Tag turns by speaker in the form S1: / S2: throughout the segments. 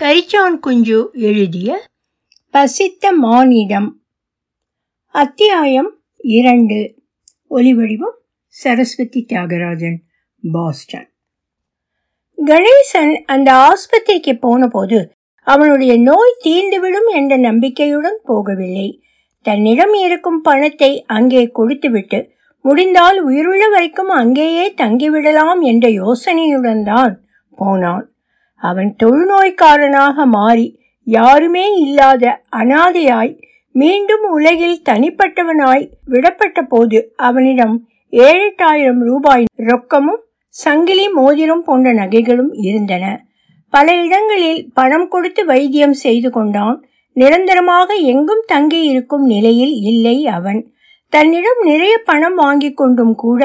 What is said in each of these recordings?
S1: கரிச்சான் குஞ்சு எழுதிய பசித்த மானிடம் அத்தியாயம் இரண்டு. ஒலிவடிவம் சரஸ்வதி தியாகராஜன் பாஸ்டன். கணேசன் அந்த ஆஸ்பத்திரிக்கு போனபோது அவனுடைய நோய் தீர்ந்துவிடும் என்ற நம்பிக்கையுடன் போகவில்லை. தன்னிடம் இருக்கும் பணத்தை அங்கே கொடுத்துவிட்டு முடிந்தால் உயிருள்ள வரைக்கும் அங்கேயே தங்கிவிடலாம் என்ற யோசனையுடன் தான் போனான். அவன் தொழுநோய்க்காரனாக மாறி யாருமே இல்லாத அனாதையாய் மீண்டும் உலகில் தனிப்பட்டவனாய் விடப்பட்ட போது அவனிடம் ஏழெட்டாயிரம் ரூபாய் ரொக்கமும் சங்கிலி மோதிரம் போன்ற நகைகளும் இருந்தன. பல இடங்களில் பணம் கொடுத்து வைத்தியம் செய்து கொண்டான். நிரந்தரமாக எங்கும் தங்கி இருக்கும் நிலையில் இல்லை அவன். தன்னிடம் நிறைய பணம் வாங்கி கொண்டும் கூட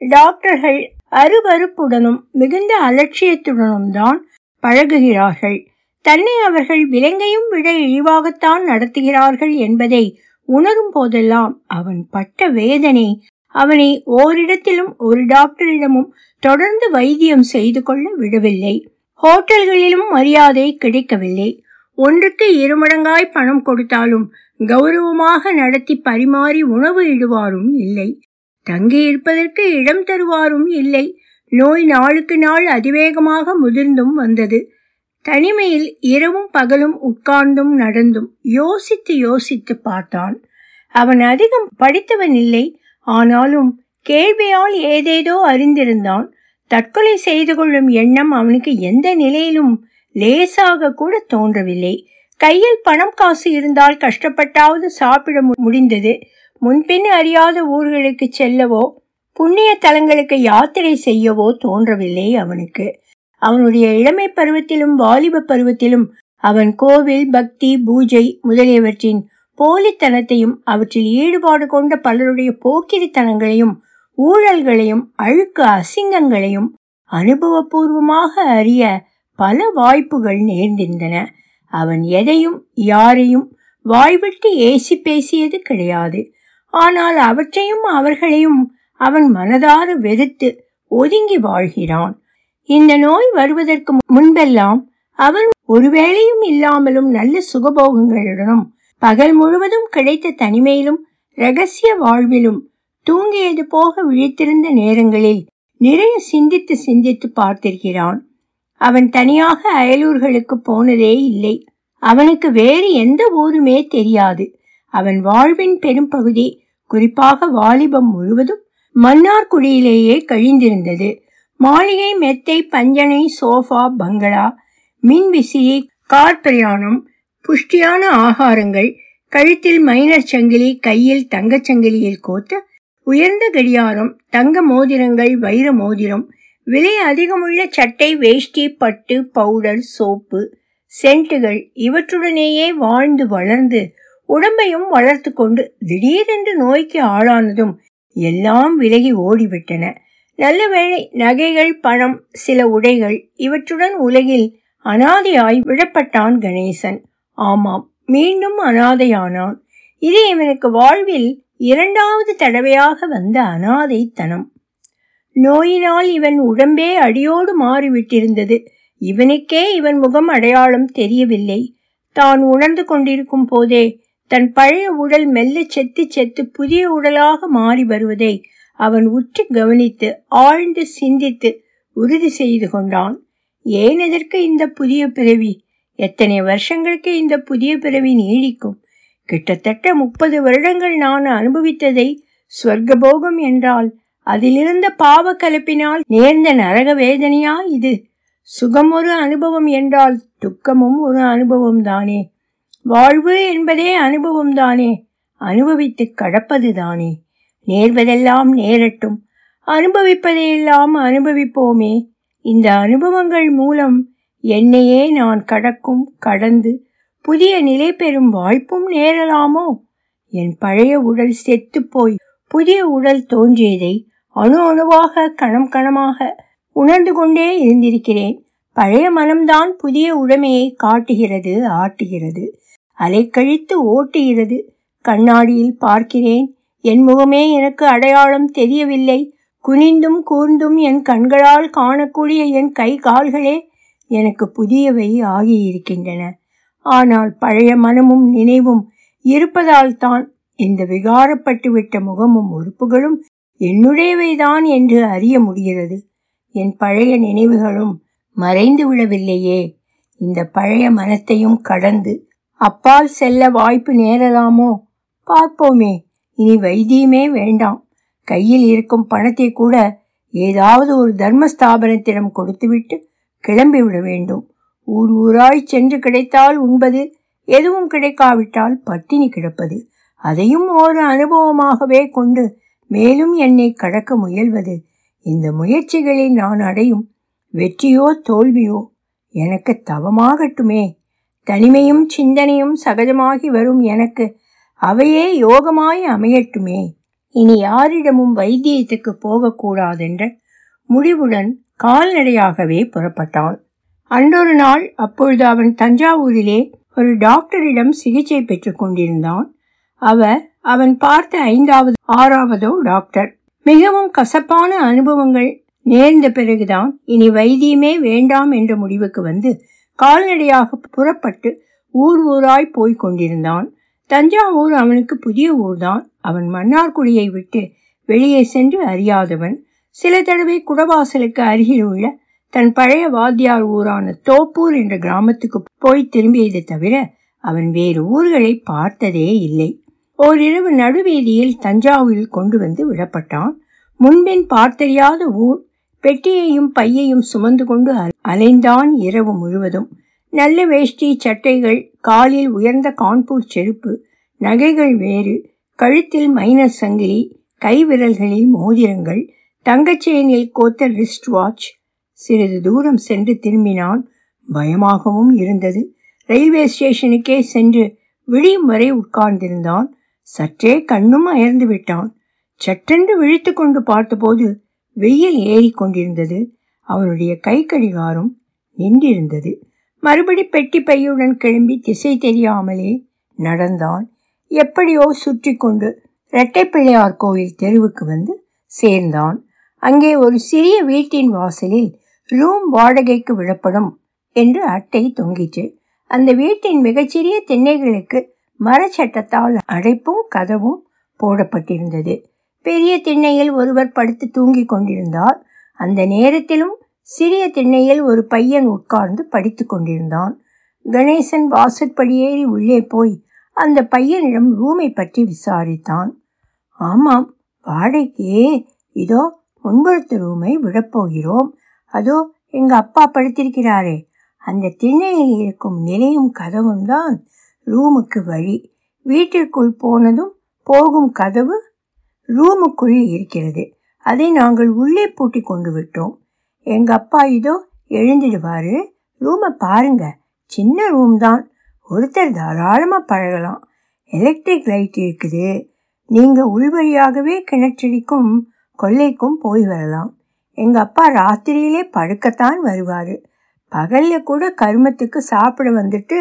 S1: டாக்டர்கள் அருவறுப்புடனும் மிகுந்த அலட்சியத்துடனும் தான் பழகுகிறார்கள். தன்னை அவர்கள் விலங்கையும் விட இழிவாகத்தான் நடத்துகிறார்கள் என்பதை உணரும் போதெல்லாம் அவன் பட்ட வேதனை அவனை ஓரிடத்திலும் ஒரு டாக்டரிடமும் தொடர்ந்து வைத்தியம் செய்து கொள்ள விடவில்லை. ஹோட்டல்களிலும் மரியாதை கிடைக்கவில்லை. ஒன்றுக்கு இருமடங்காய் பணம் கொடுத்தாலும் கௌரவமாக நடத்தி பரிமாறி உணவு இடுவாரும் இல்லை. தங்கி இருப்பதற்கு இடம் தருவாரும் இல்லை. நோய் நாளுக்கு நாள் அதிவேகமாக முதிர்ந்தும் வந்தது. தனிமையில் இரவும் பகலும் உட்கார்ந்தும் நடந்தும் யோசித்து யோசித்து பார்த்தான். அவன் அதிகம் படித்தவன் இல்லை. ஆனாலும் கேள்வியால் ஏதேதோ அறிந்திருந்தான். தற்கொலை செய்து கொள்ளும் எண்ணம் அவனுக்கு எந்த நிலையிலும் லேசாக கூட தோன்றவில்லை. கையில் பணம் காசு இருந்தால் கஷ்டப்பட்டாவது சாப்பிட முடிந்தது. முன்பின் அறியாத ஊர்களுக்கு செல்லவோ புண்ணிய தலங்களுக்கு யாத்திரை செய்யவோ தோன்றவில்லை அவனுக்கு. அவனுடைய இளமை பருவத்திலும் வாலிப பருவத்திலும் அவன் கோவில் பக்தி பூஜை முதலியவற்றின் போலித்தனத்தையும் அவற்றில் ஈடுபாடு கொண்ட பலருடைய போக்கிரித்தனங்களையும் ஊழல்களையும் அழுக்கு அசிங்கங்களையும் அனுபவபூர்வமாக அறிய பல வாய்ப்புகள் நேர்ந்திருந்தன. அவன் எதையும் யாரையும் வாய்விட்டு ஏசி பேசியது கிடையாது. ஆனால் அவற்றையும் அவர்களையும் அவன் மனதார வெறுத்து ஒதுங்கி வாழ்கிறான். இந்த நோய் வருவதற்கு முன்பெல்லாம் அவன் ஒருவேளையும் இல்லாமலும் நல்ல சுகபோகங்களுடனும் பகல் முழுவதும் கிடைத்த தனிமையிலும் ரகசிய வாழ்விலும் தூங்கியது போக விழித்திருந்த நேரங்களில் நிறைய சிந்தித்து சிந்தித்து பார்த்திருக்கிறான். அவன் தனியாக அயலூர்களுக்கு போனதே இல்லை. அவனுக்கு வேறு எந்த ஊருமே தெரியாது. அவன் வாழ்வின் பெரும்பகுதி குறிப்பாக வாலிபம் முழுவதும் மன்னார்குடியிலேயே கழிந்திருந்தது. மாளிகை மெத்தை பஞ்சனை சோஃபா பங்களா மின்விசிறி கார் பிரயாணம் புஷ்டியான ஆகாரங்கள் கழுத்தில் மைனர் சங்கிலி கையில் தங்கச் சங்கிலியில் கோத்த உயர்ந்த கடியாரம் தங்க மோதிரங்கள் வைர மோதிரம் விலை அதிகமுள்ள சட்டை வேஷ்டி பட்டு பவுடர் சோப்பு சென்ட்டுகள் இவற்றுடனேயே வாழ்ந்து வளர்ந்து உடம்பையும் வளர்த்து கொண்டு திடீரென்று நோய்க்கு ஆளானதும் எல்லாம் விலகி ஓடிவிட்டன. நல்ல வேளை நகைகள் பணம் சில உடைகள் இவற்றுடன் உலகில் அனாதையாய் விடப்பட்டான் கணேசன். ஆமாம் மீண்டும் அனாதையானான். இது இவனுக்கு வாழ்வில் இரண்டாவது தடவையாக வந்த அனாதைத்தனம். நோயினால் இவன் உடம்பே அடியோடு மாறிவிட்டிருந்தது. இவனுக்கே இவன் முகம் அடையாளம் தெரியவில்லை. தான் உணர்ந்து கொண்டிருக்கும் போதே தன் பழைய உடல் மெல்ல செத்து செத்து புதிய உடலாக மாறி வருவதை அவன் உற்று கவனித்து ஆழ்ந்து சிந்தித்து உறுதி செய்து கொண்டான். ஏன் எதற்கு இந்த புதிய பிறவி? எத்தனை வருஷங்களுக்கு இந்த புதிய பிறவி நீடிக்கும்? கிட்டத்தட்ட முப்பது வருடங்கள் நான் அனுபவித்ததை சொர்க்கபோகம் என்றால் அதிலிருந்த பாவ கலப்பினால் நேர்ந்த நரக வேதனையா இது? சுகம் ஒரு அனுபவம் என்றால் துக்கமும் ஒரு அனுபவம் தானே. வாழ்வு என்பதே அனுபவம் தானே அனுபவித்து கடப்பது தானே. நேர்வதெல்லாம் நேரட்டும். அனுபவிப்பதையெல்லாம் அனுபவிப்போமே. இந்த அனுபவங்கள் மூலம் என்னையே நான் கடக்கும் கடந்து புதிய நிலை பெறும் வாய்ப்பும் நேரலாமோ? என் பழைய உடல் செத்துப்போய் புதிய உடல் தோன்றியதை அணு அணுவாக கணம் கணமாக உணர்ந்து கொண்டே இருந்திருக்கிறேன். பழைய மனம்தான் புதிய உடைமையை காட்டுகிறது ஆட்டுகிறது. அலைக்கழித்து ஓட்டுகிறது. கண்ணாடியில் பார்க்கிறேன். என் முகமே எனக்கு அடையாளம் தெரியவில்லை. குனிந்தும் கூர்ந்தும் என் கண்களால் காணக்கூடிய என் கை கால்களே எனக்கு புதியவை ஆகியிருக்கின்றன. ஆனால் பழைய மனமும் நினைவும் இருப்பதால் தான் இந்த விகாரப்பட்டுவிட்ட முகமும் உறுப்புகளும் என்னுடையவைதான் என்று அறிய முடிகிறது. என் பழைய நினைவுகளும் மறைந்து விடவில்லையே. இந்த பழைய மனத்தையும் கடந்து அப்பால் செல்ல வாய்ப்பு நேரலாமோ? பார்ப்போமே. இனி வைத்தியமே வேண்டாம். கையில் இருக்கும் பணத்தை கூட ஏதாவது ஒரு தர்மஸ்தாபனத்திடம் கொடுத்துவிட்டு கிளம்பி விட வேண்டும். ஊர் ஊராய் சென்று கிடைத்தால் உண்பது எதுவும் கிடைக்காவிட்டால் பட்டினி கிடப்பது. அதையும் ஒரு அனுபவமாகவே கொண்டு மேலும் என்னை கடக்க முயல்வது. இந்த முயற்சிகளில் நான் அடையும். வெற்றியோ தோல்வியோ எனக்கு தவமாகட்டுமே. தனிமையும் சிந்தனையும் சகஜமாகி வரும் எனக்கு. அவையே யோகமாய் அமையட்டுமே. இனி யாரிடமும் வைத்தியத்துக்கு போகக்கூடாதென்ற முடிவுடன் கால்நடையாகவே புறப்பட்டான் அன்றொரு நாள் அப்பொழுது அவன் தஞ்சாவூரிலே ஒரு டாக்டரிடம் சிகிச்சை பெற்றுக் கொண்டிருந்தான். அவர் அவன் பார்த்த ஐந்தாவது ஆறாவதோ டாக்டர். மிகவும் கசப்பான அனுபவங்கள் நேர்ந்த பிறகுதான் இனி வைத்தியமே வேண்டாம் என்ற முடிவுக்கு வந்து கால்நடையாக புறப்பட்டு ஊர் ஊராய் போய்க் கொண்டிருந்தான். தஞ்சாவூர் அவனுக்கு புதிய ஊர்தான். அவன் மன்னார்குடியை விட்டு வெளியே சென்று அறியாதவன். சில தடவை குடவாசலுக்கு அருகில் உள்ள தன் பழைய வாத்தியார் ஊரான தோப்பூர் என்ற கிராமத்துக்கு போய் திரும்பியதை தவிர அவன் வேறு ஊர்களை பார்த்ததே இல்லை. ஓரிரவு நடுவீதியில் தஞ்சாவூரில் கொண்டு வந்து விடப்பட்டான். முன்பின் பார்த்தறியாத ஊர் பெட்டியையும் பையையும் சுமந்து கொண்டு அலைந்தான் இரவு முழுவதும். நல்ல வேஷ்டி சட்டைகள் காலில் உயர்ந்த கான்பூர் செருப்பு நகைகள் வேறு கழுத்தில் மைனர் சங்கிலி கைவிரல்களில் மோதிரங்கள் தங்கச்செயினில் கோத்த ரிஸ்ட் வாட்ச் சிறிது தூரம் சென்று திரும்பினான். பயமாகவும் இருந்தது. ரயில்வே ஸ்டேஷனுக்கே சென்று விடியும் வரை உட்கார்ந்திருந்தான். சற்றே கண்ணும் அயர்ந்து விட்டான். சட்டென்று விழித்து கொண்டு பார்த்தபோது வெயில் ஏறி கொண்டிருந்தது அவனுடைய கை கடிகாரம் நின்றிருந்தது. மறுபடி பெட்டி பையுடன் கிளம்பி திசை தெரியாமலே நடந்தான். எப்படியோ சுற்றி கொண்டு இரட்டைப்பிள்ளையார் கோவில் தெருவுக்கு வந்து சேர்ந்தான். அங்கே ஒரு சிறிய வீட்டின் வாசலில் ரூம் வாடகைக்கு விடப்படும் என்று அட்டை தொங்கிற்று. அந்த வீட்டின் மிகச்சிறிய திண்ணைகளுக்கு மரச்சட்டத்தால் அடைப்பும் கதவும் போடப்பட்டிருந்தது. பெரிய திண்ணையில் ஒருவர் படுத்து தூங்கிக் கொண்டிருந்தார். அந்த நேரத்திலும் சிறிய திண்ணையில் ஒரு பையன் உட்கார்ந்து படித்து கொண்டிருந்தான். கணேசன் வாசற்படியேறி உள்ளே போய் அந்த பையனிடம் ரூமை பற்றி விசாரித்தான். ஆமாம் வாடகைக்கு. இதோ முன்புறத்து ரூமை விடப்போகிறோம். அதோ எங்க அப்பா படுத்திருக்கிறாரே. அந்த திண்ணையில் இருக்கும் நிலையும் கதவும் தான் ரூமுக்கு வழி. வீட்டிற்குள் போனதும் போகும் கதவு ரூமுக்குள் இருக்கிறது. அதை நாங்கள் உள்ளே பூட்டி கொண்டு விட்டோம். எங்க அப்பா இதோ எழுந்திடுவாரு ரூமை பாருங்க. சின்ன ரூம் தான். ஒருத்தர் தாராளமாக பழகலாம். எலக்ட்ரிக் லைட் இருக்குது. நீங்கள் உள்வழியாகவே கிணற்றடிக்கும் கொல்லைக்கும் போய் வரலாம். எங்கள் அப்பா ராத்திரியிலே படுக்கத்தான் வருவார். பகலில் கூட கருமத்துக்கு சாப்பிட வந்துட்டு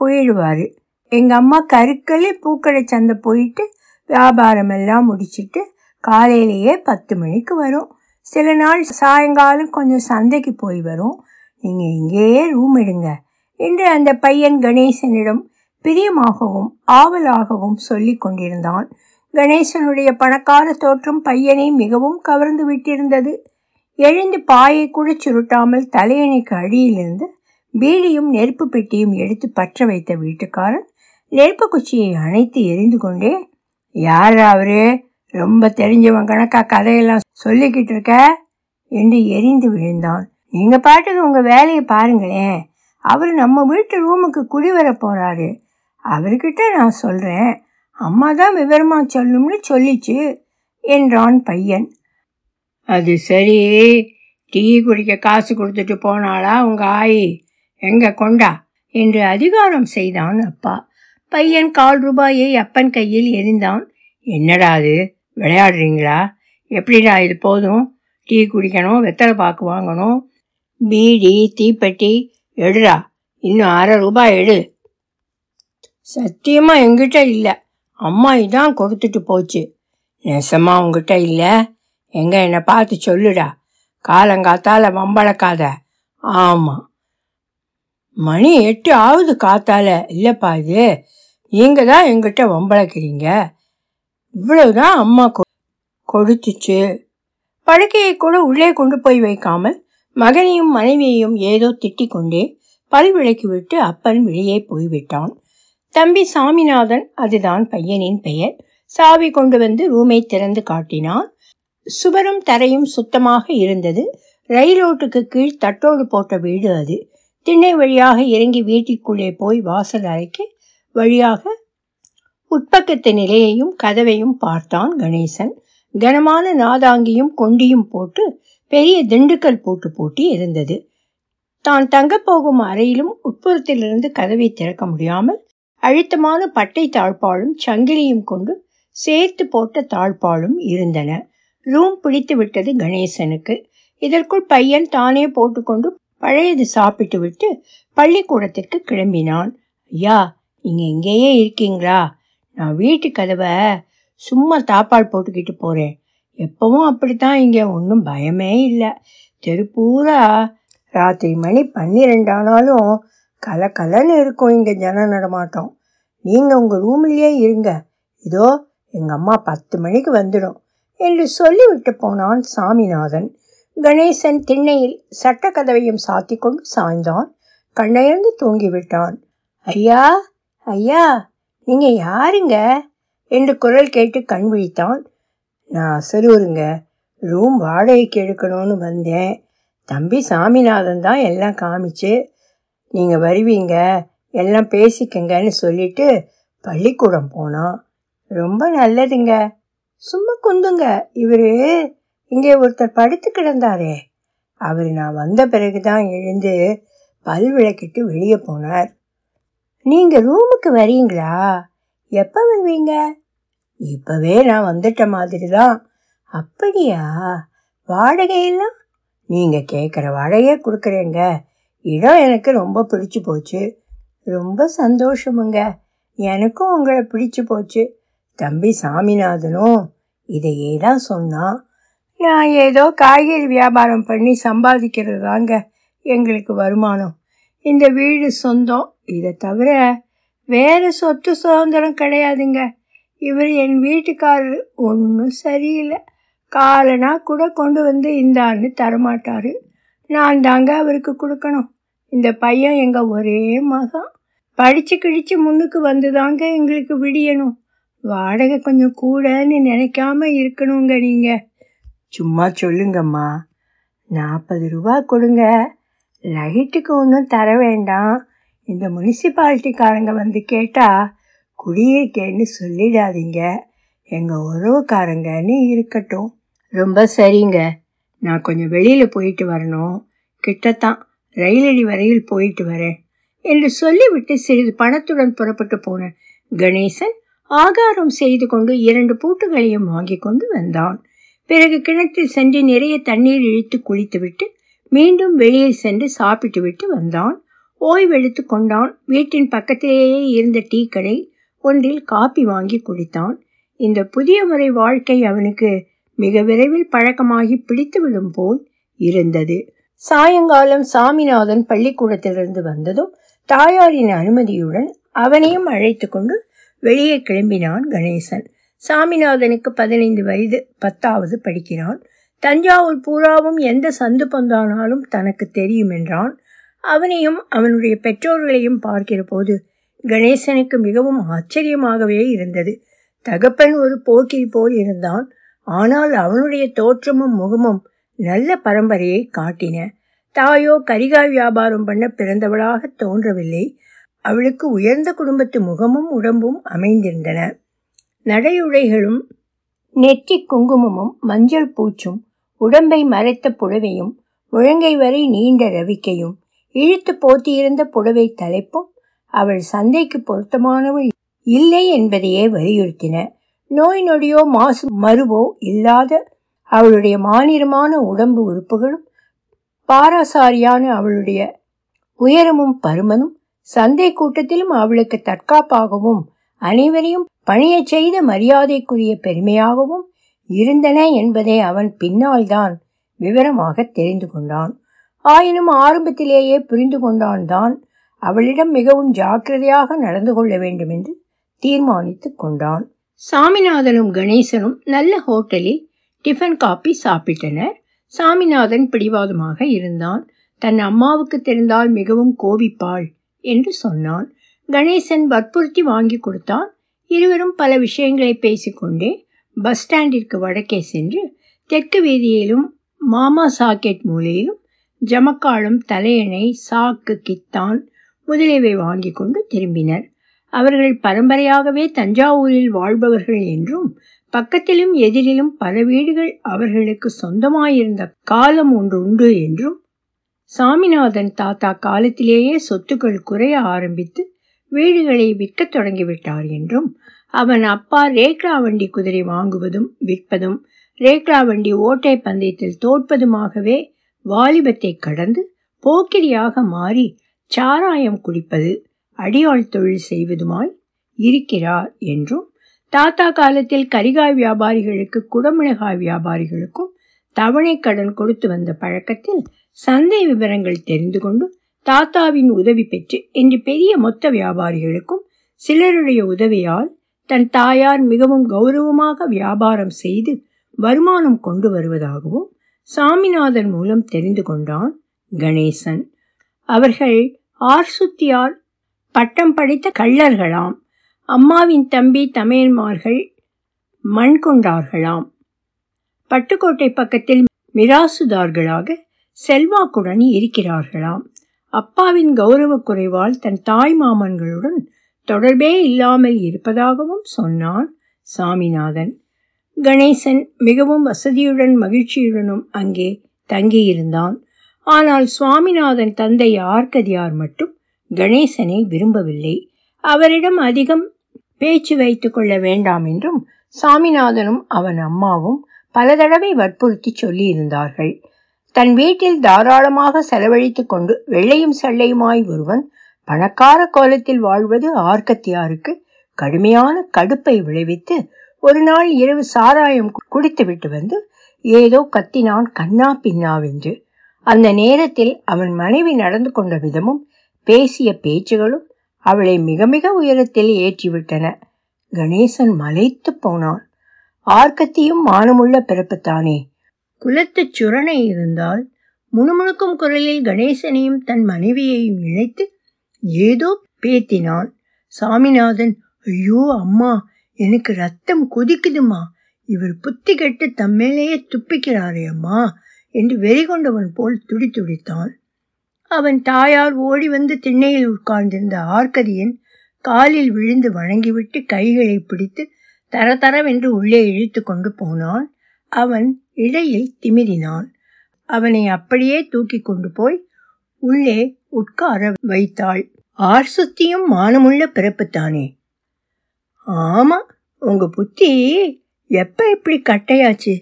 S1: போயிடுவார். எங்கள் அம்மா கருக்களே பூக்கடை சந்தை போயிட்டு வியாபாரமெல்லாம் முடிச்சிட்டு காலையிலேயே பத்து மணிக்கு வரும். சில நாள் சாயங்காலம் கொஞ்சம் சந்தைக்கு போய் வரும். நீங்கள் இங்கேயே ரூம் எடுங்க என்று அந்த பையன் கணேசனிடம் பிரியமாகவும் ஆவலாகவும் சொல்லி கொண்டிருந்தான். கணேசனுடைய பணக்கார தோற்றம் பையனை மிகவும் கவர்ந்து விட்டிருந்தது. எழுந்து பாயை கூட சுருட்டாமல் தலையணைக்கு அடியிலிருந்து பீடியும் நெருப்பு பெட்டியும் எடுத்து பற்ற வைத்த வீட்டுக்காரன் நெருப்பு குச்சியை அணைத்து எரிந்து கொண்டே யார் அவரு? ரொம்ப தெரிஞ்சவன் கணக்கா கதையெல்லாம் சொல்லிக்கிட்டு இருக்க? என்று எரிந்து விழுந்தான். நீங்க பாட்டுக்கு உங்க வேலையை பாருங்களேன். அவர் நம்ம வீட்டு ரூமுக்கு குடி வர போறாரு. அவர்கிட்ட நான் சொல்றேன். அம்மா தான் விவரமா சொல்லும்னு சொல்லிச்சு என்றான் பையன். அது சரி. டீ குடிக்க காசு கொடுத்துட்டு போனாளா உங்க ஆயி? எங்க கொண்டா? என்று அதிகாரம் செய்தான் அப்பா. பையன் கால் ரூபாயை அப்பன் கையில் எரிந்தான் என்னடா அது? விளையாடுறீங்களா? எப்படிடா இது போதும்? டீ குடிக்கணும் வெத்தலை பாக்கு வாங்கணும். பீடி தீப்பெட்டி எடுடா. இன்னும் அரை ரூபாய் எடு. சத்தியமா எங்கிட்ட இல்லை. அம்மா இதான் கொடுத்துட்டு போச்சு. நெசமா உங்ககிட்ட இல்லை? எங்க என்னை பார்த்து சொல்லுடா. காலங்காத்தால வம்பளக்காத. ஆமாம் மணி எட்டு ஆகுது காத்தால. இல்லைப்பா இது. நீங்கள் தான் எங்கிட்ட வம்பளக்கிறீங்க இவ்வளவுதான் அம்மா கொ- கொடுத்துச்சு படுக்கையை கூட உள்ளே கொண்டு போய் வைக்காமல் மகனையும் மனைவியையும் ஏதோ திட்டிக் கொண்டே பல் விட்டு அப்பன் வெளியே போய்விட்டான். தம்பி சாமிநாதன் அதுதான் பையனின் பெயர். சாவி கொண்டு வந்து ரூமை திறந்து காட்டினான். சுவரும் தரையும் சுத்தமாக இருந்தது. ரயிலோட்டுக்கு கீழ் தட்டோடு போட்ட வீடு அது. திண்ணை வழியாக இறங்கி வீட்டிற்குள்ளே போய் வாசல் அறைக்கு வழியாக உட்பக்கத்து நிலையையும் கதவையும் பார்த்தான் கணேசன். கனமான நாதாங்கியும் கொண்டியும் போட்டு பெரிய திண்டுக்கல் போட்டு பூட்டி இருந்தது. தான் தங்கப் போகும் அறையிலும் உட்புறத்திலிருந்து கதவை திறக்க முடியாமல் அழுத்தமான பட்டை தாழ்பாலும் சங்கிலியும் கொண்டு சேர்த்து போட்ட தாழ்பாலும் இருந்தன. ரூம் பிடித்து விட்டது கணேசனுக்கு. இதற்குள் பையன் தானே போட்டுக்கொண்டு பழையது சாப்பிட்டு விட்டு பள்ளிக்கூடத்திற்கு கிளம்பினான். ஐயா நீங்கள் இங்கேயே இருக்கீங்களா? நான் வீட்டு கதவை சும்மா தாப்பால் போட்டுக்கிட்டு போகிறேன் எப்பவும் அப்படித்தான் இங்கே ஒன்றும் பயமே இல்லை. தெருப்பூரா ராத்திரி மணி பன்னிரெண்டானாலும் கல கலன்னு இருக்கும் இங்கே ஜன நடமாட்டம். நீங்கள் உங்கள் ரூம்லேயே இருங்க. இதோ எங்கள் அம்மா பத்து மணிக்கு வந்துடும். என்று சொல்லிவிட்டு போனான் சாமிநாதன். கணேசன் திண்ணையில் சட்ட கதவையும் கொண்டு சாய்ந்தான். கண்ணையர்ந்து தூங்கிவிட்டான். ஐயா ஐயா நீங்க யாருங்க? என்று குரல் கேட்டு கண் விழித்தான். நான் அசலூருங்க ரூம் வாடகைக்கு எடுக்கணும்னு வந்தேன். தம்பி சாமிநாதன் தான் எல்லாம் காமிச்சு நீங்கள் வருவீங்க எல்லாம் பேசிக்கங்கன்னு சொல்லிட்டு பள்ளிக்கூடம் போனான். ரொம்ப நல்லதுங்க. சும்மா குந்துங்க இவரு இங்கே ஒருத்தர் படுத்து கிடந்தாரே. அவர் நான் வந்த பிறகுதான் எழுந்து பல் விளக்கிட்டு வெளியே போனார். நீங்க ரூமுக்கு வரீங்களா? எப்ப வருவீங்க? இப்பவே நான் வந்துட்ட மாதிரி தான் அப்படியா வாடகையெல்லாம் நீங்க கேட்குற வாடகையே கொடுக்குறேங்க. இடம் எனக்கு ரொம்ப பிடிச்சு போச்சு. ரொம்ப சந்தோஷமுங்க. எனக்கும் உங்களை பிடிச்சு போச்சு. தம்பி சாமிநாதனும் இதையே தான் சொன்னான். நான் ஏதோ காய்கறி வியாபாரம் பண்ணி சம்பாதிக்கிறது தாங்க எங்களுக்கு வருமானம். இந்த வீடு சொந்தம். இதை தவிர வேற சொத்து சுதந்திரம் கிடையாதுங்க. இவர் என் வீட்டுக்காரர் ஒன்றும் சரியில்லை. காலனா கூட கொண்டு வந்து இந்தான்னு தரமாட்டாரு. நான் தாங்க அவருக்கு கொடுக்கணும். இந்த பையன் எங்க ஒரே மகன். படிச்சு கிழிச்சு முன்னுக்கு வந்து தாங்க எங்களுக்கு விடியணும். வாடகை கொஞ்சம் கூடன்னு நினைக்காம இருக்கணுங்க நீங்க. சும்மா சொல்லுங்கம்மா. நாற்பது ரூபா கொடுங்க. லைட்டுக்கு ஒன்றும் தர வேண்டாம். இந்த முனிசிபாலிட்டிக்காரங்க வந்து கேட்டால் குடியிருக்கேன்னு சொல்லிடாதீங்க. எங்கள் உறவுக்காரங்கன்னு இருக்கட்டும். ரொம்ப சரிங்க. நான் கொஞ்சம் வெளியில் போயிட்டு வரணும். கிட்டத்தான் ரயிலடி வரையில் போயிட்டு வரேன். என்று சொல்லிவிட்டு சிறிது பணத்துடன் புறப்பட்டு போன கணேசன் ஆகாரம் செய்து கொண்டு இரண்டு பூட்டுகளையும் வாங்கி கொண்டு வந்தான். பிறகு கிணற்றில் சென்று நிறைய தண்ணீர் இழுத்து குளித்துவிட்டு மீண்டும் வெளியே சென்று சாப்பிட்டு விட்டு வந்தான். ஓய்வெடுத்து கொண்டான். வீட்டின் பக்கத்திலேயே இருந்த டீ கடை ஒன்றில் காப்பி வாங்கி குடித்தான். இந்த புதிய முறை வாழ்க்கை அவனுக்கு மிக விரைவில் பழக்கமாகி பிடித்துவிடும் போல் இருந்தது. சாயங்காலம் சாமிநாதன் பள்ளிக்கூடத்திலிருந்து வந்ததும் தாயாரின் அனுமதியுடன் அவனையும் அழைத்து கொண்டு வெளியே கிளம்பினான் கணேசன். சாமிநாதனுக்கு பதினைந்து வயது பத்தாவது படிக்கிறான். தஞ்சாவூர் பூராவும் எந்த சந்து பந்தானாலும் தனக்கு தெரியும் என்றான் அவனையும் அவனுடைய பெற்றோர்களையும் பார்க்கிற போது கணேசனுக்கு மிகவும் ஆச்சரியமாகவே இருந்தது. தகப்பன் ஒரு போக்கிரி போல் இருந்தான். ஆனால் அவனுடைய தோற்றமும் முகமும் நல்ல பரம்பரையை காட்டின. தாயோ கரிகாய் வியாபாரம் பண்ண பிறந்தவளாக தோன்றவில்லை. அவளுக்கு உயர்ந்த குடும்பத்து முகமும் உடம்பும் அமைந்திருந்தன. நடையுடைகளும் நெற்றி குங்குமமும் மஞ்சள் பூச்சும் உடம்பை மறைத்த புடவையும் முழங்கை வரை நீண்ட ரவிக்கையும் இழுத்து போத்தியிருந்த புடவை தலைப்பும் அவள் சந்தைக்கு பொருத்தமானவள் இல்லை என்பதையே வலியுறுத்தின. நோய் நொடியோ மாசு மருவோ இல்லாத அவளுடைய மாநிலமான உடம்பு உறுப்புகளும் பாராசாரியான அவளுடைய உயரமும் பருமனும் சந்தை கூட்டத்திலும் அவளுக்கு தற்காப்பாகவும் அனைவரையும் பணியச் செய்த மரியாதைக்குரிய பெருமையாகவும் இருந்தன என்பதை அவன் பின்னால் தான் விவரமாக தெரிந்து கொண்டான். ஆயினும் ஆரம்பத்திலேயே புரிந்து கொண்டான் தான் அவளிடம் மிகவும் ஜாக்கிரதையாக நடந்து கொள்ள வேண்டும் என்று தீர்மானித்துக் கொண்டான். சாமிநாதனும் கணேசனும் நல்ல ஹோட்டலில் டிஃபன் காப்பி சாப்பிட்டனர். சாமிநாதன் பிடிவாதமாக இருந்தான். தன் அம்மாவுக்கு தெரிந்தால் மிகவும் கோபிப்பாள் என்று சொன்னான். கணேசன் வற்புறுத்தி வாங்கி கொடுத்தான். இருவரும் பல விஷயங்களை பேசிக்கொண்டே பஸ் ஸ்டாண்டிற்கு வடக்கே சென்று தெற்கு வீதியிலும் மாமா சாக்கெட் மூலையிலும் ஜமக்காளும் தலையணை சாக்கு கித்தான் முதலியவை வாங்கி கொண்டு திரும்பினர். அவர்கள் பரம்பரையாகவே தஞ்சாவூரில் வாழ்பவர்கள் என்றும் பக்கத்திலும் எதிரிலும் பல வீடுகள் அவர்களுக்கு சொந்தமாயிருந்த காலம் ஒன்று உண்டு என்றும் சாமிநாதன் தாத்தா காலத்திலேயே சொத்துக்கள் குறைய ஆரம்பித்து வீடுகளை விற்கத் தொடங்கிவிட்டார் என்றும் அவன் அப்பா ரேக்லா வண்டி குதிரை வாங்குவதும் விற்பதும் ரேக்லா வண்டி ஓட்டை பந்தயத்தில் தோற்பதுமாகவே வாலிபத்தை கடந்து போக்கிரியாக மாறி சாராயம் குடிப்பது அடியாள் தொழில் செய்வதுமாய் இருக்கிறார் என்றும் தாத்தா காலத்தில் கரிகாய் வியாபாரிகளுக்கு குடமிளகாய் வியாபாரிகளுக்கும் தவணை கடன் கொடுத்து வந்த பழக்கத்தில் சந்தை விவரங்கள் தெரிந்து கொண்டு தாத்தாவின் உதவி பெற்று இன்று பெரிய மொத்த வியாபாரிகளுக்கும் சிலருடைய உதவியால் தன் தாயார் மிகவும் கௌரவமாக வியாபாரம் செய்து வருமானம் கொண்டு வருவதாகவும் சாமிநாதன் மூலம் தெரிந்து கொண்டான் கணேசன். அவர்கள் ஆர்சுத்தியார் பட்டம் படித்த கள்ளர்களாம். அம்மாவின் தம்பி தமையன்மார்கள் மண் கொண்டார்களாம். பட்டுக்கோட்டை பக்கத்தில் மிராசுதார்களாக செல்வாக்குடன் இருக்கிறார்களாம். அப்பாவின் கௌரவ குறைவால் தன் தாய் மாமன்களுடன் தொடர்பே இல்லாமல் இருப்பதாகவும் சொன்னான் சாமிநாதன். கணேசன் மிகவும் வசதியுடன் மகிழ்ச்சியுடனும் அங்கே தங்கியிருந்தான். ஆனால் சுவாமிநாதன் தந்தை ஆர்கதியார் மட்டும் கணேசனை விரும்பவில்லை. அவரிடம் அதிகம் பேச்சு வைத்து கொள்ள வேண்டாம் என்றும் சாமிநாதனும் அவன் அம்மாவும் பல தடவை வற்புறுத்தி சொல்லியிருந்தார்கள். தன் வீட்டில் தாராளமாக செலவழித்துக் கொண்டு வெள்ளையும் சள்ளையுமாய் ஒருவன் பணக்கார கோலத்தில் வாழ்வது ஆர்கத்தியாருக்கு கடுமையான கடுப்பை விளைவித்து ஒரு நாள் இரவு சாராயம் குடித்துவிட்டு வந்து ஏதோ கத்தினான் கண்ணா பின்னாவென்று அந்த நேரத்தில் அவன் மனைவி நடந்து கொண்ட விதமும் பேசிய பேச்சுகளும் அவளை மிக மிக உயரத்தில் ஏற்றிவிட்டன. கணேசன் மலைத்து போனான். ஆர்க்கத்தியும் மானமுள்ள பிறப்புத்தானே. குலத்துச் சுரணை இருந்தால் முணுமுணுக்கும் குரலில் கணேசனையும் தன் மனைவியையும் இணைத்து ஏதோ பேத்தினான். சாமிநாதன் ஐயோ அம்மா எனக்கு ரத்தம் கொதிக்குதுமா. இவர் புத்தி கெட்டு தம்மேலேயே துப்பிக்கிறாரே அம்மா என்று வெறிகொண்டவன் போல் துடி துடித்தான். அவன் தாயார் ஓடி வந்து திண்ணையில் உட்கார்ந்திருந்த ஆர்க்கதியன் காலில் விழுந்து வணங்கிவிட்டு கைகளை பிடித்து தர தரவென்று உள்ளே இழுத்து கொண்டு போனான். அவன் இடையில் திமிரினான். அவனை அப்படியே தூக்கி கொண்டு போய் உள்ளே உட்கார வைத்தாள். ஆர் சுத்தியும் மானமுள்ள பிறப்புத்தானே. ஆமா உங்க புத்தி எப்ப இப்படி கட்டையாச்சு?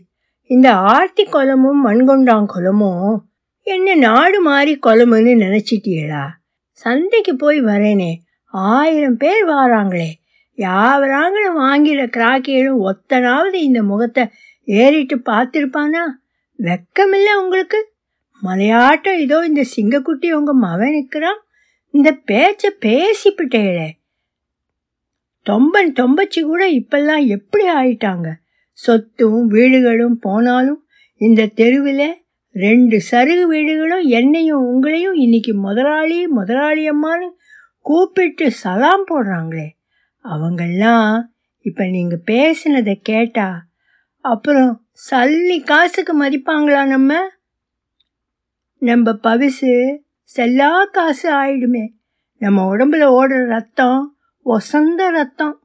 S1: இந்த ஆர்த்தி குலமும் மண்கொண்டாங் குளமும் என்ன நாடு மாறி குளமுன்னு நினைச்சிட்டியடா. சந்தைக்கு போய் வரேனே ஆயிரம் பேர் வாராங்களே. யாவராங்களும் வாங்கிற கிராக்கிகளும் ஒத்தனாவது இந்த முகத்தை ஏறிட்டு பார்த்துருப்பானா? வெக்கமில்ல உங்களுக்கு? மலையாட்டம் இதோ இந்த சிங்கக்குட்டி உங்க மவன் நிற்கிறான் இந்த பேச்சை பேசிப்பிட்டேளே தொம்பன் தொம்பச்சி கூட இப்பெல்லாம் எப்படி ஆயிட்டாங்க? சொத்தும் வீடுகளும் போனாலும் இந்த தெருவில் ரெண்டு சருகு வீடுகளும் என்னையும் உங்களையும் இன்னைக்கு முதலாளி முதலாளி அம்மான்னு கூப்பிட்டு சலாம் போடுறாங்களே. அவங்கெல்லாம் இப்போ நீங்கள் பேசினதை கேட்டா அப்புறம் சல்லி காசுக்கு மதிப்பாங்களா நம்ம? நம்ம பவிசு செல்லா காசு ஆயிடுமே. நம்ம உடம்புல ஓடுற ரத்தம் ஒசந்த ரத்தம்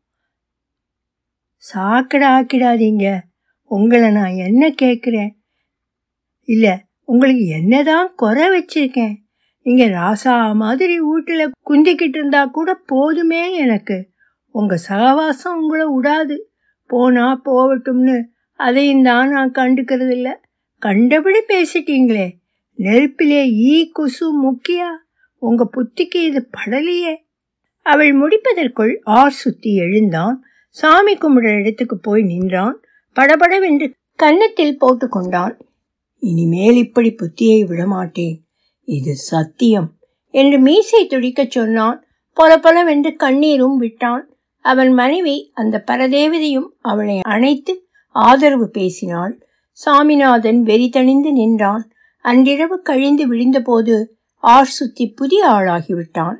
S1: சாக்கடை ஆக்கிடாதீங்க. உங்களை நான் என்ன கேட்குறேன்? இல்லை உங்களுக்கு என்னதான் குறை வச்சிருக்கேன்? இங்கே ராசா மாதிரி வீட்டில் குந்திக்கிட்டு இருந்தா கூட போதுமே எனக்கு. உங்கள் சகவாசம் உங்களை விடாது. போனா போகட்டும்னு அதையும் தான் நான் கண்டுக்கிறது இல்லை. கண்டபடி பேசிட்டீங்களே. நெருப்பிலே ஈ கொசு முக்கியா? உங்கள் புத்திக்கு இது படலையே. அவள் முடிப்பதற்குள் ஆர் சுத்தி எழுந்தான். சாமி கும்பிடுற இடத்துக்கு போய் நின்றான். படபடவென்று கன்னத்தில் போட்டுக்கொண்டான் இனிமேல் இப்படி புத்தியை விடமாட்டேன். இது சத்தியம் என்று மீசை துடிக்கச் சொன்னான். பொலபொலவென்று கண்ணீரும் விட்டான். அவன் மனைவி அந்த பரதேவதையும் அவளை அணைத்து ஆதரவு பேசினாள். சாமிநாதன் வெறி தணிந்து நின்றான். அன்றிரவு கழிந்து விழிந்தபோது ஆர் சுத்தி புதிய ஆளாகிவிட்டான்.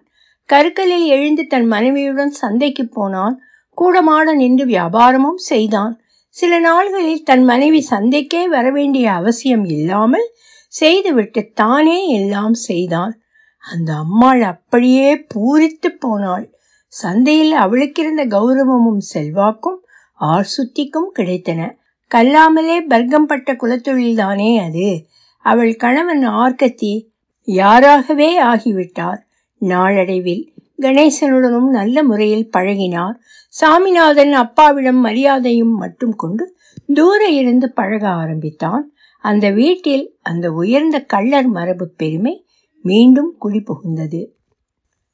S1: கருக்கலில் எழுந்து தன் மனைவியுடன் சந்தைக்கு போனான். கூடமாட நின்று வியாபாரமும் செய்தான். சில நாள்களில் தன் மனைவி சந்தைக்கே வரவேண்டிய அவசியம் இல்லாமல் செய்துவிட்டு தானே எல்லாம் செய்தான். அந்த அம்மாள் அப்படியே பூரித்து போனாள். சந்தையில் அவளுக்கிருந்த கௌரவமும் செல்வாக்கும் ஆர் சுத்திக்கும் கிடைத்தன. கல்லாமலே பர்க்கம்பட்ட குலத்தொழில்தானே அது. அவள் கணவன் ஆர்கத்தி யாராகவே ஆகிவிட்டார். நாளடைவில் கணேசனுடனும் நல்ல முறையில் பழகினார். சாமிநாதன் அப்பாவிடம் மரியாதையும் மட்டும் கொண்டு தூர இருந்து பழக ஆரம்பித்தான். அந்த வீட்டில் அந்த உயர்ந்த கள்ளர் மரபு பெருமை மீண்டும் குடிபுகுந்தது.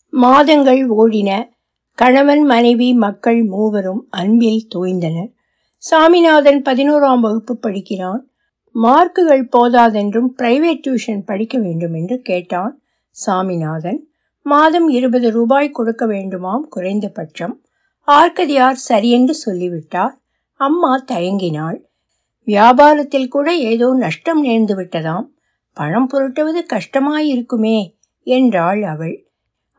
S1: மாதங்கள் ஓடின. கணவன் மனைவி மக்கள் மூவரும் அன்பில் தோய்ந்தனர். சாமிநாதன் பதினோராம் வகுப்பு படிக்கிறான். மார்க்குகள் போதாதென்றும் பிரைவேட் டியூஷன் படிக்க வேண்டும் என்று கேட்டான் சாமிநாதன். மாதம் இருபது ரூபாய் கொடுக்க வேண்டுமாம் குறைந்தபட்சம். ஆர்க்கதியார் சரியென்று சொல்லிவிட்டார். அம்மா தயங்கினாள். வியாபாரத்தில் கூட ஏதோ நஷ்டம் நேர்ந்து விட்டதாம். பணம் புரட்டுவது கஷ்டமாயிருக்குமே என்றாள் அவள்.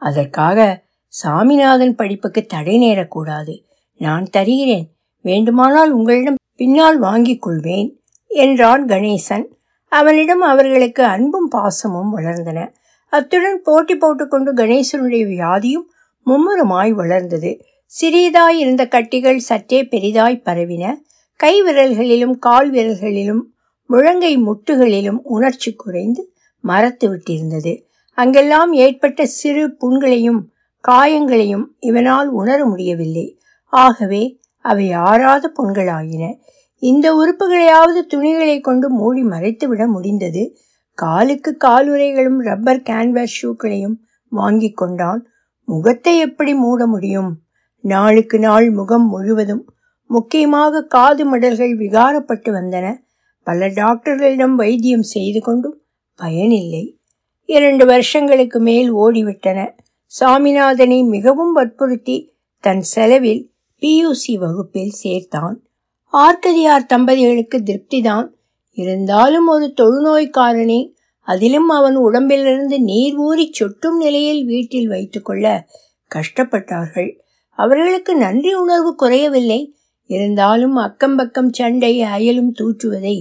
S1: அதற்காக சாமிநாதன் படிப்புக்கு தடை நேரக்கூடாது. நான் தருகிறேன். வேண்டுமானால் உங்களிடம் பின்னால் வாங்கிக் கொள்வேன் என்றான் கணேசன். அவனிடம் அவர்களுக்கு அன்பும் பாசமும் வளர்ந்தன. அத்துடன் போட்டி போட்டுக்கொண்டு கணேசனுடைய வியாதியும் மும்முரமாய் வளர்ந்தது. சிறியதாய் இருந்த கட்டிகள் சற்றே பெரிதாய் பரவின. கை விரல்களிலும் கால் விரல்களிலும் முழங்கை முட்டுகளிலும் உணர்ச்சி குறைந்து மறத்து விட்டிருந்தது. அங்கெல்லாம் ஏற்பட்ட சிறு புண்களையும் காயங்களையும் இவனால் உணர முடியவில்லை. ஆகவே அவை ஆறாத புண்களாயின. இந்த உறுப்புகளையாவது துணிகளை கொண்டு மூடி மறைத்துவிட முடிந்தது. காலுக்கு காலுறைகளும் ரப்பர் கேன்வாஸ் ஷூக்களையும் வாங்கி கொண்டான் முகத்தை எப்படி மூட முடியும்? நாளுக்கு நாள் முகம் முழுவதும் முக்கியமாக காது மடல்கள் விகாரப்பட்டு வந்தன. பல டாக்டர்களிடம் வைத்தியம் செய்து கொண்டும் பயனில்லை. இரண்டு வருஷங்களுக்கு மேல் ஓடிவிட்டன. சாமிநாதனை மிகவும் வற்புறுத்தி தன் செலவில் பியூசி வகுப்பில் சேர்த்தான். ஆர்கதியார் தம்பதிகளுக்கு திருப்திதான். இருந்தாலும் ஒரு தொழுநோய்க்காரனை அதிலும் அவன் உடம்பிலிருந்து நீர் ஊறி சொட்டும் நிலையில் வீட்டில் வைத்துக்கொள்ள கஷ்டப்பட்டார்கள். அவர்களுக்கு நன்றி உணர்வு குறையவில்லை. இருந்தாலும் அக்கம் பக்கம் சண்டை அயலும் தூற்றுவதை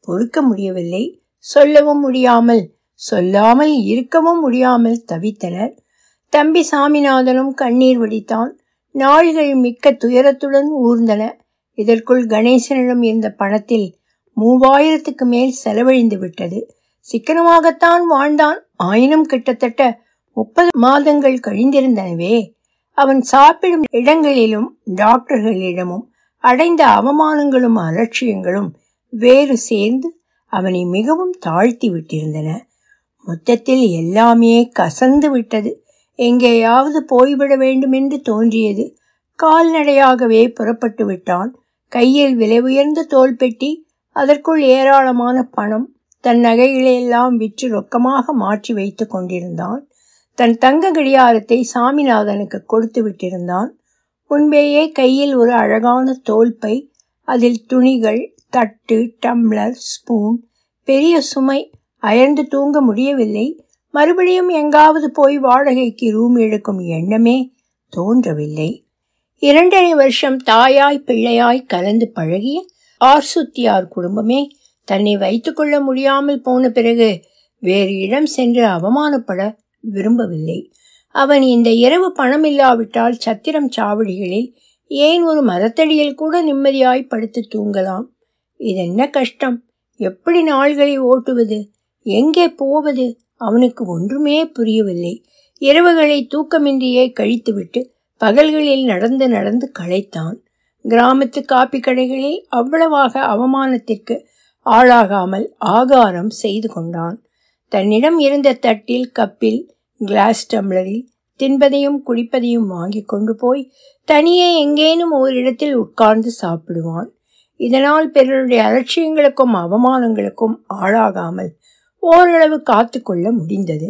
S1: பொறுக்க முடியவில்லை. சொல்லவும் முடியாமல் சொல்லாமல் இருக்கவும் முடியாமல் தவித்தனர். தம்பி சாமிநாதனும் கண்ணீர் வடித்தான். நாள்கள் மிக்க துயரத்துடன் ஊர்ந்தன. இதற்குள் கணேசனிடம் இருந்த பணத்தில் மூவாயிரத்துக்கு மேல் செலவழிந்து விட்டது. சிக்கனமாகத்தான் வாழ்ந்தான். ஆயினும் கிட்டத்தட்ட முப்பது மாதங்கள் கழிந்திருந்தனவே. அவன் சாப்பிடும் இடங்களிலும் டாக்டர்களிடமும் அடைந்த அவமானங்களும் அலட்சியங்களும் வேறு சேர்ந்து அவனை மிகவும் தாழ்த்தி விட்டிருந்தன. மொத்தத்தில் எல்லாமே கசந்து விட்டது. எங்கேயாவது போய்விட வேண்டும் என்று தோன்றியது. கால்நடையாகவே புறப்பட்டு விட்டான். கையில் விலை உயர்ந்த தோள்பெட்டி அதற்குள் ஏராளமான பணம் தன் நகைகளையெல்லாம் விற்று ரொக்கமாக மாற்றி வைத்து கொண்டிருந்தான். தன் தங்க கடியாரத்தை சாமிநாதனுக்கு கொடுத்து விட்டிருந்தான். முன்பேயே கையில் ஒரு அழகான தோல்பை அதில் துணிகள் தட்டு டம்ளர் ஸ்பூன் பெரிய சுமை அயர்ந்து தூங்க முடியவில்லை. மறுபடியும் எங்காவது போய் வாடகைக்கு ரூம் எடுக்கும் எண்ணமே தோன்றவில்லை. இரண்டரை வருஷம் தாயாய் பிள்ளையாய் கலந்து பழகிய ஆர்சுத்தியார் குடும்பமே தன்னை வைத்துக்கொள்ள முடியாமல் போன பிறகு வேறு இடம் சென்று அவமானப்பட விரும்பவில்லை. அவன் இந்த இரவு பணம் இல்லாவிட்டால் சத்திரம் சாவடிகளில் ஏன் ஒரு மரத்தடியில் கூட நிம்மதியாய் படுத்து தூங்கலாம்? இதென்ன கஷ்டம்? எப்படி நாள்களை ஓட்டுவது? எங்கே போவது? அவனுக்கு ஒன்றுமே புரியவில்லை. இரவுகளை தூக்கமின்றியே கழித்துவிட்டு பகல்களில் நடந்து நடந்து களைத்தான். கிராமத்து காப்பி கடைகளில் அவ்வளவாக அவமானத்திற்கு ஆளாகாமல் ஆகாரம் செய்து கொண்டான். தன்னிடம் இருந்த தட்டில் கப்பில் கிளாஸ் டம்ளரில் தின்பதையும் குடிப்பதையும் வாங்கி கொண்டு போய் தனியே எங்கேனும் ஓரிடத்தில் உட்கார்ந்து சாப்பிடுவான். இதனால் பிறருடைய அலட்சியங்களுக்கும் அவமானங்களுக்கும் ஆளாகாமல் ஓரளவு காத்து கொள்ள முடிந்தது.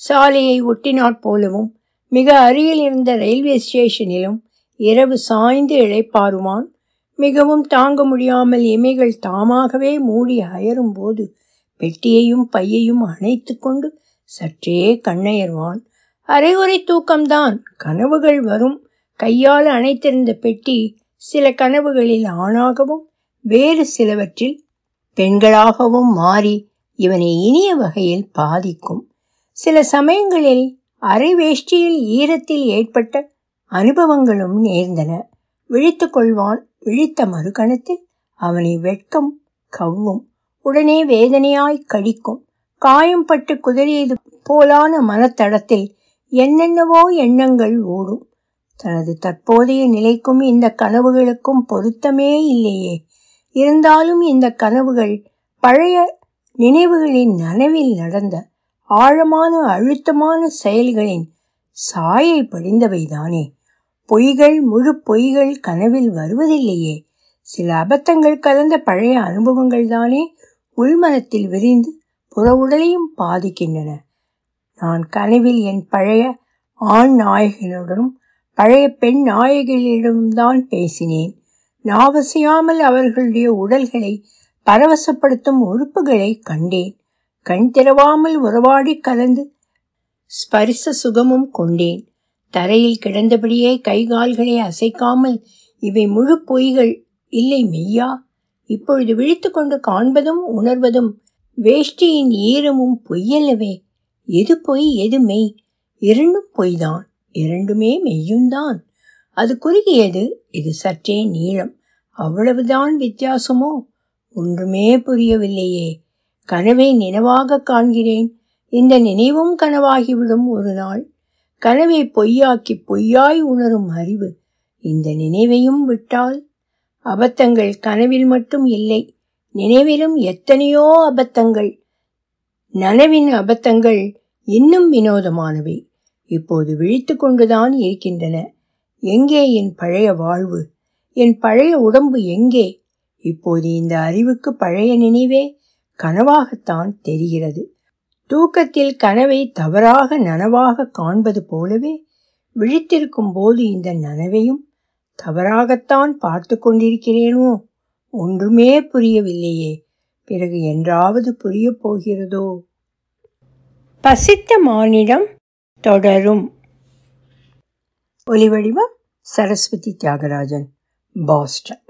S1: சாலையை ஒட்டினாற் போலவும் மிக அருகில் இருந்த ரயில்வே ஸ்டேஷனிலும் இரவு சாய்ந்து இழைப்பாருவான் மிகவும் தாங்க முடியாமல் இமைகள் தாமாகவே மூடி அயரும் போது பெட்டியையும் பையையும் அணைத்து கொண்டு சற்றே கண்ணயர்வான். அரைகுறை தூக்கம்தான். கனவுகள் வரும். கையால் அணைத்திருந்த பெட்டி சில கனவுகளில் ஆணாகவும் வேறு சிலவற்றில் பெண்களாகவும் மாறி இவனை இனிய வகையில் பாதிக்கும். சில சமயங்களில் அரை வேஷ்டியில் ஈரத்தில் ஏற்பட்ட அனுபவங்களும் நேர்ந்தன. விழித்து கொள்வான் விழித்த மறுகணத்தில் அவனை வெட்கம் கவ்வும் உடனே வேதனையாய் கடிக்கும். காயம் பட்டு குதறியது போலான மனத்தடத்தில் என்னென்னவோ எண்ணங்கள் ஓடும். தனது தற்போதைய நிலைக்கும் இந்த கனவுகளுக்கும் பொருத்தமே இல்லையே. இருந்தாலும் இந்த கனவுகள் பழைய நினைவுகளின் நனவில் நடந்த ஆழமான அழுத்தமான செயல்களின் சாயை படிந்தவைதானே. பொய்கள் முழு பொய்கள் கனவில் வருவதில்லையே. சில அபத்தங்கள் கலந்த பழைய அனுபவங்கள் தானே உள்மனத்தில் விரிந்து புற உடலையும் பாதிக்கின்றன. நான் கனவில் என் பழைய ஆண் நாயகனுடனும் பழைய பெண் நாயகிகளிடம்தான் பேசினேன். நாவசியாமல் அவர்களுடைய உடல்களை பரவசப்படுத்தும் உறுப்புகளை கண்டேன். கண் திறவாமல் உறவாடி கலந்து ஸ்பரிச சுகமும் கொண்டேன். தரையில் கிடந்தபடியே கைகால்களை அசைக்காமல் இவை முழு பொய்கள் இல்லை மெய்யா? இப்பொழுது விழித்து கொண்டு காண்பதும் உணர்வதும் வேஷ்டியின் ஈரமும் பொய்யல்லவே. எது பொய் எது மெய்? இரண்டும் பொய்தான் இரண்டுமே மெய்யும்தான். அது குறுகியது இது சற்றே நீளம். அவ்வளவுதான் வித்தியாசமோ? ஒன்றுமே புரியவில்லையே. கனவை நினைவாக காண்கிறேன். இந்த நினைவும் கனவாகிவிடும் ஒரு நாள். கனவை பொய்யாக்கி பொய்யாய் உணரும் அறிவு இந்த நினைவையும் விட்டால் அபத்தங்கள் கனவில் மட்டும் இல்லை நினைவிலும் எத்தனையோ அபத்தங்கள் நனவின் அபத்தங்கள் இன்னும் வினோதமானவை. இப்போது விழித்து கொண்டுதான் இருக்கின்றன. எங்கே என் பழைய வாழ்வு? என் பழைய உடம்பு எங்கே? இப்போது இந்த அறிவுக்கு பழைய நினைவே கனவாகத்தான் தெரிகிறது. தூக்கத்தில் கனவை தவறாக நனவாக காண்பது போலவே விழித்திருக்கும் போது இந்த நனவையும் தவறாகத்தான் பார்த்து கொண்டிருக்கிறேனோ? ஒன்றுமே புரியவில்லையே. பிறகு என்றாவது புரியப் போகிறதோ? பசித்த மானிடம் தொடரும். ஒலிவடிவம் சரஸ்வதி தியாகராஜன் பாஸ்டன்.